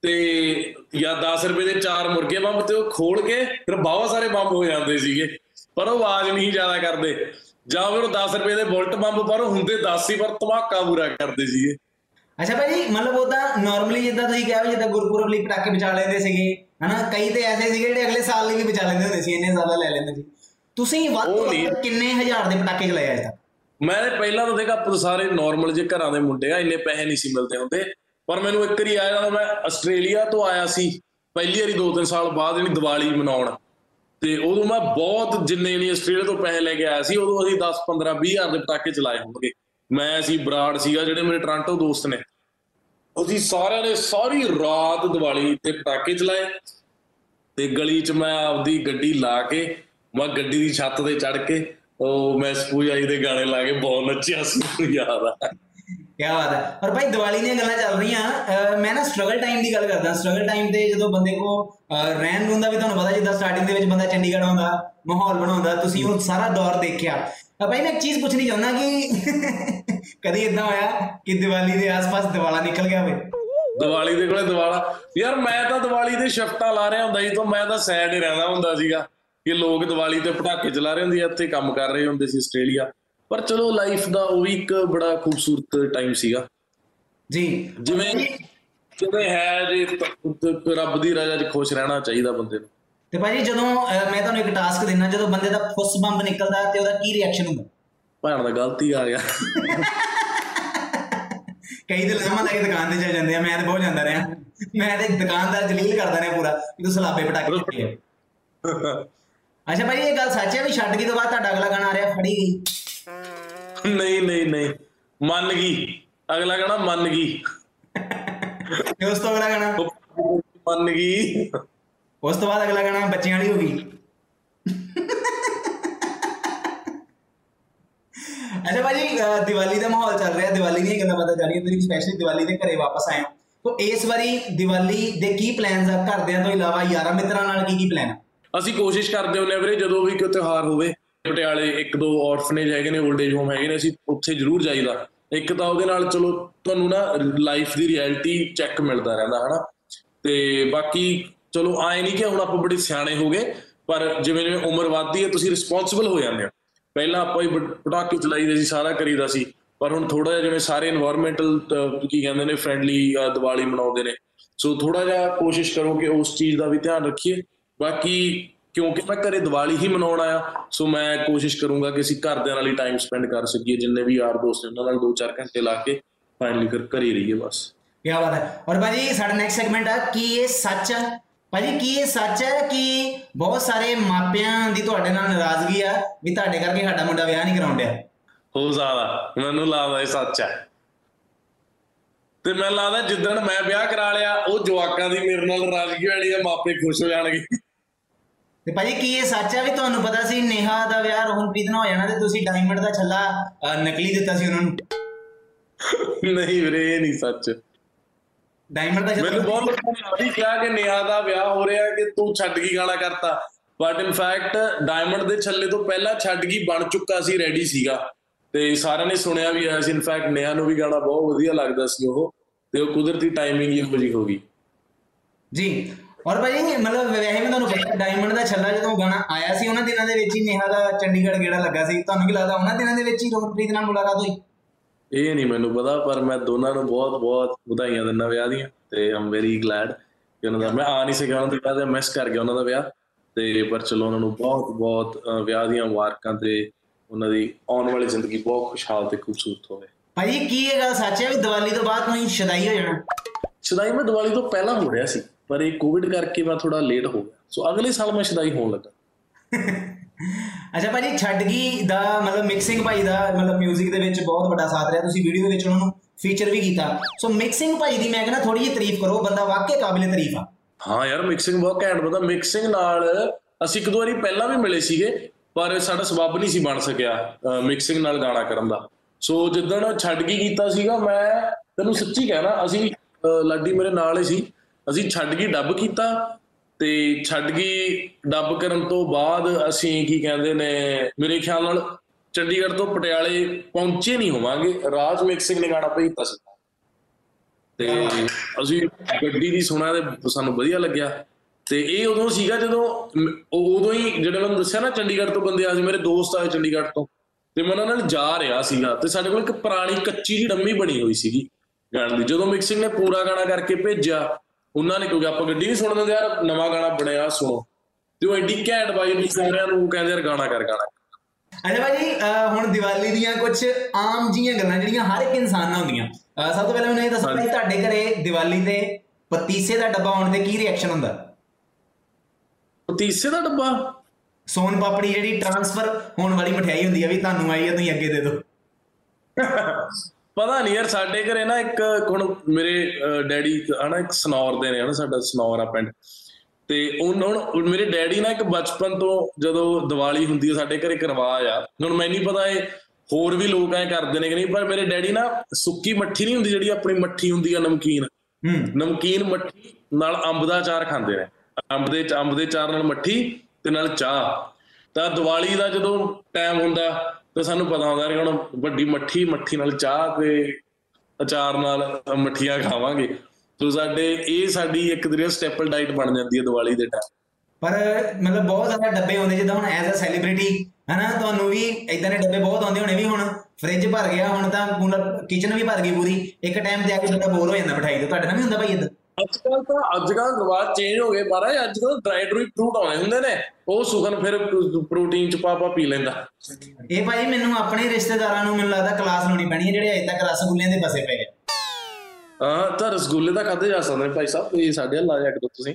ਤੇ ਜਾਂ 10 ਰੁਪਏ ਦੇ ਚਾਰ ਮੁਰਗੇ ਬੰਬ ਤੇ ਉਹ ਖੋਲ ਕੇ ਫਿਰ ਬਹੁਤ ਸਾਰੇ ਬੰਬ ਹੋ ਜਾਂਦੇ ਸੀਗੇ। ਪਰ ਉਹ ਆਵਾਜ਼ ਨਹੀਂ ਜ਼ਿਆਦਾ ਕਰਦੇ। ਜਾਂ ਫਿਰ ਉਹ 10 ਰੁਪਏ ਦੇ ਬੁਲਟ ਬੰਬ ਪਰ ਹੁੰਦੇ 10 ਹੀ ਪਰ ਧਮਾਕਾ ਪੂਰਾ ਕਰਦੇ ਸੀਗੇ। ਅੱਛਾ ਭਾਜੀ ਮਤਲਬ ਉਹਦਾ ਨਾਰਮਲੀ ਜਿੱਦਾਂ ਤੁਸੀਂ ਕਿਹਾ ਵੀ ਜਿੱਦਾਂ ਗੁਰਪੁਰਬ ਲਈ ਪਟਾਕੇ ਬਚਾ ਲੈਂਦੇ ਸੀਗੇ ਹਨਾ? ਕਈ ਤੇ ਐਸੇ ਸੀਗੇ ਜਿਹੜੇ ਅਗਲੇ ਸਾਲ ਲਈ ਵੀ ਬਚਾ ਲੈਂਦੇ ਹੁੰਦੇ ਸੀ ਇੰਨੇ ਜ਼ਿਆਦਾ ਲੈ ਲੈਂਦੇ ਸੀ। ਤੁਸੀਂ ਵੱਧ ਤੋਂ ਕਿੰਨੇ ਹਜ਼ਾਰ ਦੇ ਪਟਾਕੇ ਚਲਾਏ ਅੱਜ ਤੱਕ? ਮੈਂ ਤੇ ਪਹਿਲਾਂ ਤਾਂ ਦੇਖਾ ਆਪਾਂ ਸਾਰੇ ਨਾਰਮਲ ਜੇ ਘਰਾਂ ਦੇ ਮੁੰਡੇ ਆ, ਇੰਨੇ ਪੈਸੇ ਨਹੀਂ ਸੀ ਮਿਲਦੇ ਹੁੰਦੇ। ਪਰ ਮੈਨੂੰ ਇੱਕ ਵਾਰੀ ਆਇਆ ਜਦੋਂ ਮੈਂ ਆਸਟ੍ਰੇਲੀਆ ਤੋਂ ਆਇਆ ਸੀ, ਪਹਿਲੀ ਵਾਰੀ 2-3 ਸਾਲ ਬਾਅਦ ਜਿਹੜੀ ਦੀਵਾਲੀ ਮਨਾਉਣ। ਤੇ ਉਦੋਂ ਮੈਂ ਬਹੁਤ ਜਿੰਨੇ ਨਹੀਂ ਆਸਟ੍ਰੇਲੀਆ ਤੋਂ ਪੈਸੇ ਲੈ ਕੇ ਆਇਆ ਸੀ, ਉਦੋਂ ਅਸੀਂ 10 15 20 ਹਜ਼ਾਰ ਦੇ ਪਟਾਕੇ ਚਲਾਏ ਹੋਣਗੇ। ਮੈਂ ਸੀ ਬਰਾੜ ਸੀਗਾ, ਜਿਹੜੇ ਮੇਰੇ ਟ੍ਰਾਂਟੋ ਦੋਸਤ ਨੇ। ਅਸੀਂ ਸਾਰਿਆਂ ਨੇ ਸਾਰੀ ਰਾਤ ਦੀਵਾਲੀ ਤੇ ਪਟਾਕੇ ਚਲਾਏ ਤੇ ਗਲੀ 'ਚ ਮੈਂ ਆਪਦੀ ਗੱਡੀ ਲਾ ਕੇ, ਮੈਂ ਗੱਡੀ ਦੀ ਛੱਤ ਤੇ ਚੜ ਕੇ ਉਹ ਮੈਂ ਸਪੂਜਾਈ ਦੇ ਗਾਣੇ ਲਾ ਕੇ ਬਹੁਤ ਨੱਚਿਆ ਸੀ ਯਾਦ ਆ। ਕੀ ਬਾਤ ਹੈ। ਪਰ ਭਾਈ ਦੀਵਾਲੀ ਦੀਆਂ ਗੱਲਾਂ ਚੱਲ ਰਹੀਆਂ। ਮੈਂ ਨਾ ਸਟਰਗਲ ਟਾਈਮ ਦੀ ਗੱਲ ਕਰਦਾ। ਸਟਰਗਲ ਟਾਈਮ ਤੇ ਜਦੋਂ ਬੰਦੇ ਕੋ ਰਹਿਣ ਨੂੰ ਦਾ ਵੀ ਤੁਹਾਨੂੰ ਪਤਾ ਜਿੱਦਾਂ ਸਟਾਰਟਿੰਗ ਦੇ ਵਿੱਚ ਬੰਦਾ ਚੰਡੀਗੜ੍ਹ ਆਉਂਦਾ ਮਾਹੌਲ ਬਣਾਉਂਦਾ ਤੁਸੀਂ ਉਹ ਸਾਰਾ ਦੌਰ ਦੇਖਿਆ। ਤਾਂ ਭਾਈ ਮੈਂ ਇੱਕ ਚੀਜ਼ ਪੁੱਛਣੀ ਚਾਹੁੰਦਾ ਕਿ ਕਦੀ ਇਦਾਂ ਹੋਇਆ ਕਿ ਦੀਵਾਲੀ ਦੇ ਆਸ-ਪਾਸ ਦਿਵਾਲਾ ਨਿਕਲ ਗਿਆ ਹੋਵੇ? ਦੀਵਾਲੀ ਦੇ ਕੋਲੇ ਦੀਵਾਲਾ। ਯਾਰ ਮੈਂ ਤਾਂ ਦੀਵਾਲੀ ਦੇ ਸ਼ਿਫਟਾਂ ਲਾ ਰਿਹਾ ਹੁੰਦਾ ਸੀ ਤਾਂ ਮੈਂ ਤਾਂ ਸੈਡ ਹੀ ਰਹਿੰਦਾ ਹੁੰਦਾ ਸੀਗਾ। ਕਿ ਲੋਕ ਦੀਵਾਲੀ ਤੇ ਪਟਾਕੇ ਚਲਾ ਰਹੇ ਹੁੰਦੇ ਆ ਇੱਥੇ ਕੰਮ ਕਰ ਰਹੇ ਹੁੰਦੇ ਸੀ ਆਸਟ੍ਰੇਲੀਆ। ਪਰ ਚਲੋ ਲਾਈਫ ਦਾ ਉਹ ਵੀ ਇੱਕ ਬੜਾ ਖੂਬਸੂਰਤ ਟਾਈਮ ਸੀਗਾ। ਜੀ। ਜਿਵੇਂ ਜਿਵੇਂ ਹੈ ਜੇ ਰੱਬ ਦੀ ਰਜ਼ਾ 'ਚ ਖੁਸ਼ ਰਹਿਣਾ ਚਾਹੀਦਾ ਬੰਦੇ ਨੂੰ। ਤੇ ਭਾਜੀ ਜਦੋਂ ਮੈਂ ਤੁਹਾਨੂੰ ਇੱਕ ਟਾਸਕ ਦਿੰਦਾ ਜਦੋਂ ਬੰਦੇ ਦਾ ਫੁੱਸ ਬੰਬ ਨਿਕਲਦਾ ਤੇ ਉਹਦਾ ਕੀ ਰਿਐਕਸ਼ਨ ਹੁੰਦਾ? ਭੈਣ ਦਾ ਗਲਤੀ ਆ ਗਿਆ। ਕਈ ਤੇ ਲਜ਼ਮਾ ਲੈ ਕੇ ਦੁਕਾਨ ਤੇ ਚਲੇ ਜਾਂਦੇ ਆ ਮੈਂ ਤੇ ਬਹੁਤ ਜਾਂਦਾ ਰਿਹਾ। ਮੈਂ ਤੇ ਦੁਕਾਨਦਾਰ ਜਲੀਲ ਕਰਦਾ ਰਿਹਾ ਪੂਰਾ ਕਿ ਤੂੰ ਸਲਾਬੇ ਪਟਾਕੇ ਆ ਅੱਛਾ ਭਾਈ ਇਹ ਗੱਲ ਸੱਚ ਹੈ ਵੀ ਛੱਡ ਗਈ ਤੋਂ ਬਾਅਦ ਤੁਹਾਡਾ ਅਗਲਾ ਗਾਣਾ ਆ ਰਿਹਾ ਫੜੀ ਗਈ? ਨਹੀਂ ਨਹੀਂ ਨਹੀਂ। ਮੰਨ ਗਈ। ਅਗਲਾ ਕਹਣਾ ਮੰਨ ਗਈ। ਤੇ ਉਸ ਤੋਂ ਅਗਲਾ ਗਾਣਾ? ਮੰਨ ਗਈ। ਉਸ ਤੋਂ ਬਾਅਦ ਅਗਲਾ ਗਾਣਾ ਬੱਚਿਆਂ ਵਾਲੀ ਹੋ ਗਈ। ਅੱਛਾ ਭਾਜੀ ਦੀਵਾਲੀ ਦਾ ਮਾਹੌਲ ਚੱਲ ਰਿਹਾ। ਦੀਵਾਲੀ ਦੀਆਂ ਗੱਲਾਂ ਪਤਾ ਚੱਲੀਆਂ ਤੁਸੀਂ ਸਪੈਸ਼ਲੀ ਦੀਵਾਲੀ ਦੇ ਘਰੇ ਵਾਪਸ ਆਏ ਹੋ। ਤਾਂ ਇਸ ਵਾਰੀ ਦੀਵਾਲੀ ਦੇ ਕੀ ਪਲਾਨਸ ਆ? ਘਰਦਿਆਂ ਤੋਂ ਇਲਾਵਾ ਯਾਰਾਂ ਮਿੱਤਰਾਂ ਨਾਲ ਕੀ ਕੀ ਪਲਾਨ ਆ? ਅਸੀਂ ਕੋਸ਼ਿਸ਼ ਕਰਦੇ ਹੁੰਨੇ ਵੀਰੇ, ਜਦੋਂ ਵੀ ਕੋਈ ਤਿਉਹਾਰ ਹੋਵੇ, ਪਟਿਆਲੇ ਇੱਕ ਦੋ ਔਰਫਨੇਜ ਹੈਗੇ ਨੇ 올ਡ ਏਜ ਹੋਮ ਹੈਗੇ ਨੇ, ਅਸੀਂ ਉੱਥੇ ਜ਼ਰੂਰ ਜਾਈਦਾ। ਇੱਕ ਤਾਂ ਉਹਦੇ ਨਾਲ ਚਲੋ ਤੁਹਾਨੂੰ ਨਾ ਲਾਈਫ ਦੀ ਰਿਐਲਿਟੀ ਚੈੱਕ ਮਿਲਦਾ ਰਹਿੰਦਾ, ਹਨਾ? ਤੇ ਬਾਕੀ ਚਲੋ ਆਏ ਨਹੀਂ ਕਿ ਹੁਣ ਆਪਾਂ ਬੜੇ ਸਿਆਣੇ ਹੋ ਗਏ, ਪਰ ਜਿਵੇਂ ਜਿਵੇਂ ਉਮਰ ਵੱਧਦੀ ਹੈ, ਤੁਸੀਂ ਰਿਸਪੌਂਸਿਬਲ ਹੋ ਜਾਂਦੇ ਹੋ। ਪਹਿਲਾਂ ਆਪਾਂ ਹੀ ਪਟਾਕੇ ਚਲਾਈਦੇ ਸੀ, ਸਾਰਾ ਕਰੀਦਾ ਸੀ, ਪਰ ਹੁਣ ਥੋੜਾ ਜਿਹਾ ਜਿਵੇਂ ਸਾਰੇ এনवायरमेंटਲ ਕੀ ਕਹਿੰਦੇ ਨੇ ਫ੍ਰੈਂਡਲੀ ਦੀਵਾਲੀ ਮਨਾਉਂਦੇ ਨੇ। ਸੋ ਥੋੜਾ ਜਿਹਾ ਕੋਸ਼ਿਸ਼ ਕਰੋ ਕਿ ਉਸ ਚੀਜ਼ ਦਾ ਵੀ ਧਿਆਨ ਰੱਖੀਏ। ਬਾਕੀ ਕਿਉਂਕਿ ਮੈਂ ਘਰੇ ਦੀਵਾਲੀ ਹੀ ਮਨਾਉਣ ਆਇਆ ਸੋ ਮੈਂ ਕੋਸ਼ਿਸ਼ ਕਰੂੰਗਾ ਕਿ ਅਸੀਂ ਘਰਦਿਆਂ ਨਾਲ ਹੀ ਟਾਈਮ ਸਪੈਂਡ ਕਰ ਸਕੀਏ ਜਿੰਨੇ ਵੀ ਯਾਰ ਦੋਸਤ ਨੇ ਉਹਨਾਂ ਨਾਲ 2-4 ਘੰਟੇ ਲਾ ਕੇ ਫਾਈਨਲੀ ਫਿਰ ਘਰੇ ਰਹੀਏ ਬਸ। ਕੀ ਬਾਤ ਹੈ। ਔਰ ਭਾਜੀ ਸਾਡਾ ਨੈਕਸਟ ਸੈਗਮੈਂਟ ਆ ਕੀ ਇਹ ਸੱਚ ਹੈ ਭਾਜੀ ਕੀ ਇਹ ਸੱਚ ਹੈ ਕਿ ਬਹੁਤ ਸਾਰੇ ਮਾਪਿਆਂ ਦੀ ਤੁਹਾਡੇ ਨਾਲ ਨਾਰਾਜ਼ਗੀ ਆ ਵੀ ਤੁਹਾਡੇ ਕਰਕੇ ਸਾਡਾ ਮੁੰਡਾ ਵਿਆਹ ਨਹੀਂ ਕਰਾਉਣ ਡਿਆ? ਹੋ ਸਕਦਾ ਮੈਨੂੰ ਲੱਗਦਾ ਇਹ ਸੱਚ ਹੈ ਤੇ ਮੈਨੂੰ ਲੱਗਦਾ ਜਿੱਦਣ ਮੈਂ ਵਿਆਹ ਕਰਾ ਲਿਆ ਉਹ ਜਵਾਕਾਂ ਦੀ ਮੇਰੇ ਨਾਲ ਨਾਰਾਜ਼ਗੀ ਵਾਲੀ ਆ ਮਾਪੇ ਖੁਸ਼ ਹੋ ਜਾਣਗੇ। ਤੇ ਭਾਜੀ ਕੀ ਇਹ ਸੱਚ ਹੈ ਵੀ ਤੁਹਾਨੂੰ ਪਤਾ ਸੀ ਨੇਹਾ ਦਾ ਵਿਆਹ ਰੋਹਨਪ੍ਰੀਤ ਨਾਲ ਹੋ ਜਾਣਾ ਤੇ ਤੁਸੀਂ ਡਾਇਮੰਡ ਦਾ ਛੱਲਾ ਨਕਲੀ ਦਿੱਤਾ ਸੀ ਉਹਨਾਂ ਨੂੰ? ਨਹੀਂ ਵੀਰੇ ਇਹ ਨਹੀਂ ਸੱਚ। ਡਾਇਮੰਡ ਦਾ ਮੈਨੂੰ ਬਹੁਤ ਲੋਕਾਂ ਨੇ ਆਹੀ ਕਿਹਾ ਕਿ ਨੇਹਾ ਦਾ ਵਿਆਹ ਹੋ ਰਿਹਾ ਕਿ ਤੂੰ ਛੱਡ ਗਈ ਗਾਣਾ ਕਰਤਾ। ਬਟ ਇਨ ਫੈਕਟ ਡਾਇਮੰਡ ਦੇ ਛੱਲੇ ਤੋਂ ਪਹਿਲਾਂ ਛੱਡ ਗਈ ਬਣ ਚੁੱਕਾ ਸੀ ਰੈਡੀ ਸੀਗਾ। ਤੇ ਸਾਰਿਆਂ ਨੇ ਸੁਣਿਆ ਵੀ ਆਇਆ ਸੀ ਇਨ ਫੈਕਟ ਨੇਹਾ ਨੂੰ ਵੀ ਗਾਣਾ ਬਹੁਤ ਵਧੀਆ ਲੱਗਦਾ ਸੀ ਉਹ। ਤੇ ਉਹ ਕੁਦਰਤੀ ਟਾਈਮਿੰਗ ਹੀ ਇਹੋ ਜਿਹੀ ਹੋ ਗਈ। ਜੀ ਔਰ ਭਾਜੀ ਮਤਲਬ ਵੈਸੇ ਮੈਂ ਤੁਹਾਨੂੰ ਪਤਾ ਡਾਇਮੰਡ ਦਾ ਛੱਲਾ ਜਦੋਂ ਗਾਣਾ ਆਇਆ ਸੀ ਉਹਨਾਂ ਦਿਨਾਂ ਦੇ ਵਿੱਚ ਹੀ ਨੇਹਾ ਦਾ ਚੰਡੀਗੜ੍ਹ ਗੇੜਾ ਲੱਗਾ ਸੀ। ਤੁਹਾਨੂੰ ਕੀ ਲੱਗਦਾ ਉਹਨਾਂ ਦਿਨਾਂ ਦੇ ਵਿੱਚ ਹੀ ਰੋਹਨਪ੍ਰੀਤ ਨਾਲ ਮੁਲਾਕਾਤ ਹੋਈ? ਇਹ ਨਹੀਂ ਮੈਨੂੰ ਪਤਾ ਪਰ ਮੈਂ ਦੋਨਾਂ ਨੂੰ ਬਹੁਤ ਬਹੁਤ ਵਧਾਈਆਂ ਦਿੰਦਾ ਵਿਆਹ ਦੀਆਂ ਤੇ ਆਮ ਵੈਰੀ ਗਲੈਡ ਕਿ ਉਹਨਾਂ ਦਾ ਮੈਂ ਆ ਨਹੀਂ ਸਕਿਆ ਉਹਨਾਂ ਦੇ ਵਿਆਹ ਤੇ ਮਿਸ ਕਰ ਗਿਆ ਉਹਨਾਂ ਦਾ ਵਿਆਹ ਤੇ ਪਰ ਚਲੋ ਉਹਨਾਂ ਨੂੰ ਬਹੁਤ ਬਹੁਤ ਵਿਆਹ ਦੀਆਂ ਮੁਬਾਰਕਾਂ ਤੇ ਉਹਨਾਂ ਦੀ ਆਉਣ ਵਾਲੀ ਜ਼ਿੰਦਗੀ ਬਹੁਤ ਖੁਸ਼ਹਾਲ ਤੇ ਖੂਬਸੂਰਤ ਹੋਵੇ। ਭਾਜੀ ਕੀ ਇਹ ਗੱਲ ਸੱਚ ਹੈ ਵੀ ਦੀਵਾਲੀ ਤੋਂ ਬਾਅਦ ਤੁਸੀਂ ਸ਼ਦਾਈ ਹੋ ਜਾਣਾ? ਸ਼ਦਾਈ ਮੈਂ ਦੀਵਾਲੀ ਤੋਂ ਪਹਿਲਾਂ ਹੋ ਰਿਹਾ ਸੀ। ਪਰ ਇਹ ਕੋਵਿਡ ਕਰਕੇ ਮੈਂ ਥੋੜਾ ਲੇਟ ਹੋ ਗਿਆ। ਸੋ ਅਗਲੇ ਸਾਲ ਮੈਂ ਸ਼ਦਾਈ ਹੋਣ ਲੱਗਾ। ਅੱਛਾ ਭਾਜੀ ਛੱਡ ਗਈ ਦਾ ਮਤਲਬ ਮਿਕਸਿੰਗ ਭਾਈ ਦਾ ਮਤਲਬ 뮤직 ਦੇ ਵਿੱਚ ਬਹੁਤ ਵੱਡਾ ਸਾਥ ਰਿਹਾ। ਤੁਸੀਂ ਵੀਡੀਓ ਦੇ ਵਿੱਚ ਉਹਨਾਂ ਨੂੰ ਫੀਚਰ ਵੀ ਕੀਤਾ। ਸੋ ਮਿਕਸਿੰਗ ਭਾਈ ਦੀ ਮੈਂ ਕਹਿੰਦਾ ਥੋੜੀ ਜਿਹੀ ਤਾਰੀਫ ਕਰੋ ਬੰਦਾ ਵਾਕਈ ਕਾਬਿਲੇ ਤਾਰੀਫ ਆ। ਹਾਂ ਯਾਰ ਮਿਕਸਿੰਗ ਬਹੁਤ ਘੈਂਟ ਪਤਾ ਮਿਕਸਿੰਗ ਨਾਲ ਅਸੀਂ ਇੱਕ ਦੋ ਵਾਰੀ ਪਹਿਲਾਂ ਵੀ ਮਿਲੇ ਸੀਗੇ ਪਰ ਸਾਡਾ ਸਬੱਬ ਨਹੀਂ ਸੀ ਬਣ ਸਕਿਆ ਮਿਕਸਿੰਗ ਨਾਲ ਗਾਣਾ ਕਰਨ ਦਾ। ਸੋ ਜਿੱਦਣ ਛੱਡ ਗਈ ਕੀਤਾ ਸੀਗਾ ਮੈਂ ਤੈਨੂੰ ਸੱਚੀ ਕਹਿਣਾ ਅਸੀਂ ਲਾਡੀ ਮੇਰੇ ਨਾਲ ਹੀ ਸੀ। ਅਸੀਂ ਛੱਡ ਗਈ ਡੱਬ ਕੀਤਾ ਤੇ ਛੱਡ ਗਈ ਡੱਬ ਕਰਨ ਤੋਂ ਬਾਅਦ ਅਸੀਂ ਕੀ ਕਹਿੰਦੇ ਨੇ, ਮੇਰੇ ਖਿਆਲ ਨਾਲ ਚੰਡੀਗੜ੍ਹ ਤੋਂ ਪਟਿਆਲੇ ਪਹੁੰਚੇ ਨਹੀਂ ਹੋਵਾਂਗੇ। ਰਾਜ ਮਿਕਸਿੰਗ ਨੇ ਗਾਣਾ ਭੇਜਤਾ ਸੀ। ਤੇ ਅਸੀਂ ਗੱਡੀ ਦੀ ਸੁਣਿਆ ਤੇ ਸਾਨੂੰ ਵਧੀਆ ਲੱਗਿਆ। ਤੇ ਇਹ ਉਦੋਂ ਸੀਗਾ ਜਦੋਂ ਮ- ਉਹ ਉਦੋਂ ਹੀ ਜਿਹੜੇ ਮੈਨੂੰ ਦੱਸਿਆ ਨਾ ਚੰਡੀਗੜ੍ਹ ਤੋਂ ਬੰਦੇ ਆ ਸੀ, ਮੇਰੇ ਦੋਸਤ ਆਏ ਚੰਡੀਗੜ੍ਹ ਤੋਂ। ਤੇ ਮੈਂ ਉਹਨਾਂ ਨਾਲ ਜਾ ਰਿਹਾ ਸੀਗਾ ਤੇ ਸਾਡੇ ਕੋਲ ਇੱਕ ਪੁਰਾਣੀ ਕੱਚੀ ਜਿਹੀ ਡੰਮੀ ਬਣੀ ਹੋਈ ਸੀਗੀ ਗਾਣੇ ਦੀ। ਜਦੋਂ ਮਿਕਸਿੰਗ ਨੇ ਪੂਰਾ ਗਾਣਾ ਕਰਕੇ ਭੇਜਿਆ ਉਹਨਾਂ ਨੇ ਕਿਉਂਕਿ ਆਪਾਂ ਗੱਡੀ ਨਹੀਂ ਸੁਣਨ ਦਿੰਦੇ ਯਾਰ ਨਵਾਂ ਗਾਣਾ ਬਣਿਆ ਸੁਣੋ। ਤੇ ਉਹ ਐਡੀ ਘੈਂਟ ਬਾਈ ਵੀ ਸਾਰਿਆਂ ਨੂੰ ਕਹਿੰਦੇ ਯਾਰ ਗਾਣਾ ਕਰ ਗਾਣਾ ਅੱਛਾ ਭਾਜੀ ਹੁਣ ਦੀਵਾਲੀ ਦੀਆਂ ਕੁਝ ਆਮ ਜੀਆਂ ਗੱਲਾਂ ਜਿਹੜੀਆਂ ਹਰ ਇੱਕ ਇਨਸਾਨ ਨਾਲ ਹੁੰਦੀਆਂ। ਸਭ ਤੋਂ ਪਹਿਲਾਂ ਮੈਨੂੰ ਇਹ ਦੱਸੋ ਭਾਈ ਤੁਹਾਡੇ ਘਰੇ ਦੀਵਾਲੀ ਤੇ ਪਤੀਸੇ ਦਾ ਡੱਬਾ ਆਉਣ ਤੇ ਕੀ ਰਿਐਕਸ਼ਨ ਹੁੰਦਾ? ਪਤੀਸੇ ਦਾ ਡੱਬਾ? ਸੋਨ ਪਾਪੜੀ ਜਿਹੜੀ ਟ੍ਰਾਂਸਫਰ ਹੋਣ ਵਾਲੀ ਮਠਿਆਈ ਹੁੰਦੀ ਆ ਵੀ ਤੁਹਾਨੂੰ ਆਈ ਆ ਤੁਸੀਂ ਅੱਗੇ ਦੇ ਦਿਓ। ਪਤਾ ਨਹੀਂ ਯਾਰ ਸਾਡੇ ਘਰੇ ਨਾ ਇੱਕ ਹੁਣ ਮੇਰੇ ਡੈਡੀ ਹਨਾ ਇੱਕ ਸਨੌਰ ਦੇ ਨੇ ਹਨਾ ਸਾਡਾ ਸਨੌਰ ਆ ਪਿੰਡ। ਤੇ ਹੁਣ ਮੇਰੇ ਡੈਡੀ ਨਾ ਇੱਕ ਬਚਪਨ ਤੋਂ ਜਦੋਂ ਦੀਵਾਲੀ ਹੁੰਦੀ ਹੈ ਸਾਡੇ ਘਰੇ ਕਰਵਾਜ ਆ। ਹੁਣ ਮੈਨੂੰ ਨਹੀਂ ਪਤਾ ਇਹ ਹੋਰ ਵੀ ਲੋਕ ਐ ਕਰਦੇ ਨੇ ਕਿ ਨਹੀਂ ਪਰ ਮੇਰੇ ਡੈਡੀ ਨਾ ਸੁੱਕੀ ਮੱਠੀ ਨਹੀਂ ਹੁੰਦੀ ਜਿਹੜੀ ਆਪਣੀ ਮੱਠੀ ਹੁੰਦੀ ਆ ਨਮਕੀਨ। ਹੂੰ। ਨਮਕੀਨ ਮੱਠੀ ਨਾਲ ਅੰਬ ਦਾ ਅਚਾਰ ਖਾਂਦੇ ਨੇ। ਅੰਬ ਦੇ ਅੰਬ ਦੇ ਅਚਾਰ ਨਾਲ ਮੱਠੀ ਤੇ ਨਾਲ ਚਾਹ। ਤਾਂ ਦੀਵਾਲੀ ਦਾ ਜਦੋਂ ਟਾਈਮ ਹੁੰਦਾ ਤਾਂ ਸਾਨੂੰ ਪਤਾ ਹੁੰਦਾ ਕਿ ਹੁਣ ਵੱਡੀ ਮੱਠੀ ਮੱਠੀ ਨਾਲ ਚਾਹ ਤੇ ਅਚਾਰ ਨਾਲ ਮੱਠੀਆਂ ਖਾਵਾਂਗੇ। ਸੋ ਸਾਡੇ, ਇਹ ਸਾਡੀ ਇੱਕ ਤਰੀਕੇ ਸਟੇਪਲ ਡਾਈਟ ਬਣ ਜਾਂਦੀ ਹੈ ਦੀਵਾਲੀ ਦੇ ਟਾਈਮ ਪਰ ਮਤਲਬ ਬਹੁਤ ਜ਼ਿਆਦਾ ਡੱਬੇ ਆਉਂਦੇ, ਜਿੱਦਾਂ ਹੁਣ ਐਜ਼ ਅ ਸੈਲੀਬ੍ਰਿਟੀ ਹਨਾ, ਤੁਹਾਨੂੰ ਵੀ ਇਦਾਂ ਦੇ ਡੱਬੇ ਬਹੁਤ ਆਉਂਦੇ ਹੋਣੇ ਵੀ ਹੁਣ ਫ੍ਰਿਜ ਭਰ ਗਿਆ, ਹੁਣ ਤਾਂ ਮਤਲਬ ਕਿਚਨ ਵੀ ਭਰ ਗਈ ਪੂਰੀ। ਇੱਕ ਟਾਈਮ ਤੇ ਆ ਕੇ ਬੰਦਾ ਬੋਰ ਹੋ ਜਾਂਦਾ ਮਿਠਾਈ ਤੋਂ। ਤੁਹਾਡੇ ਨਾਲ ਵੀ ਹੁੰਦਾ ਭਾਈ ਇਦਾਂ ਅੱਜ ਕੱਲ ਤਾਂ ਅੱਜ ਕੱਲ ਰਿਵਾਜ ਚੇਂਜ ਹੋ ਗਏ ਪਰ ਅੱਜ ਕੱਲ ਡਰਾਈ ਡਰੂਈ ਫਰੂਟ ਆਉਂਦੇ ਹੁੰਦੇ ਨੇ। ਉਹ ਸੁਗਨ ਫਿਰ ਪ੍ਰੋਟੀਨ ਚ ਪਾ ਪਾ ਪੀ ਲੈਂਦਾ। ਇਹ ਭਾਈ ਮੈਨੂੰ ਆਪਣੇ ਰਿਸ਼ਤੇਦਾਰਾਂ ਨੂੰ ਮੈਨੂੰ ਲੱਗਦਾ ਕਲਾਸ ਲਾਉਣੀ ਪੈਣੀ ਹੈ ਜਿਹੜੇ ਅਜੇ ਤੱਕ ਰਸਗੁੱਲਿਆਂ ਦੇ ਫਸੇ ਪਏ ਆ। ਹਾਂ ਤਾਂ ਰਸਗੁੱਲੇ ਤਾਂ ਖਾਦੇ ਜਾ ਸਕਦੇ ਨੇ ਭਾਈ ਸਾਹਿਬ ਇਹ ਸਾਡੇ ਆ ਜਾ ਕੇ ਤੁਸੀਂ।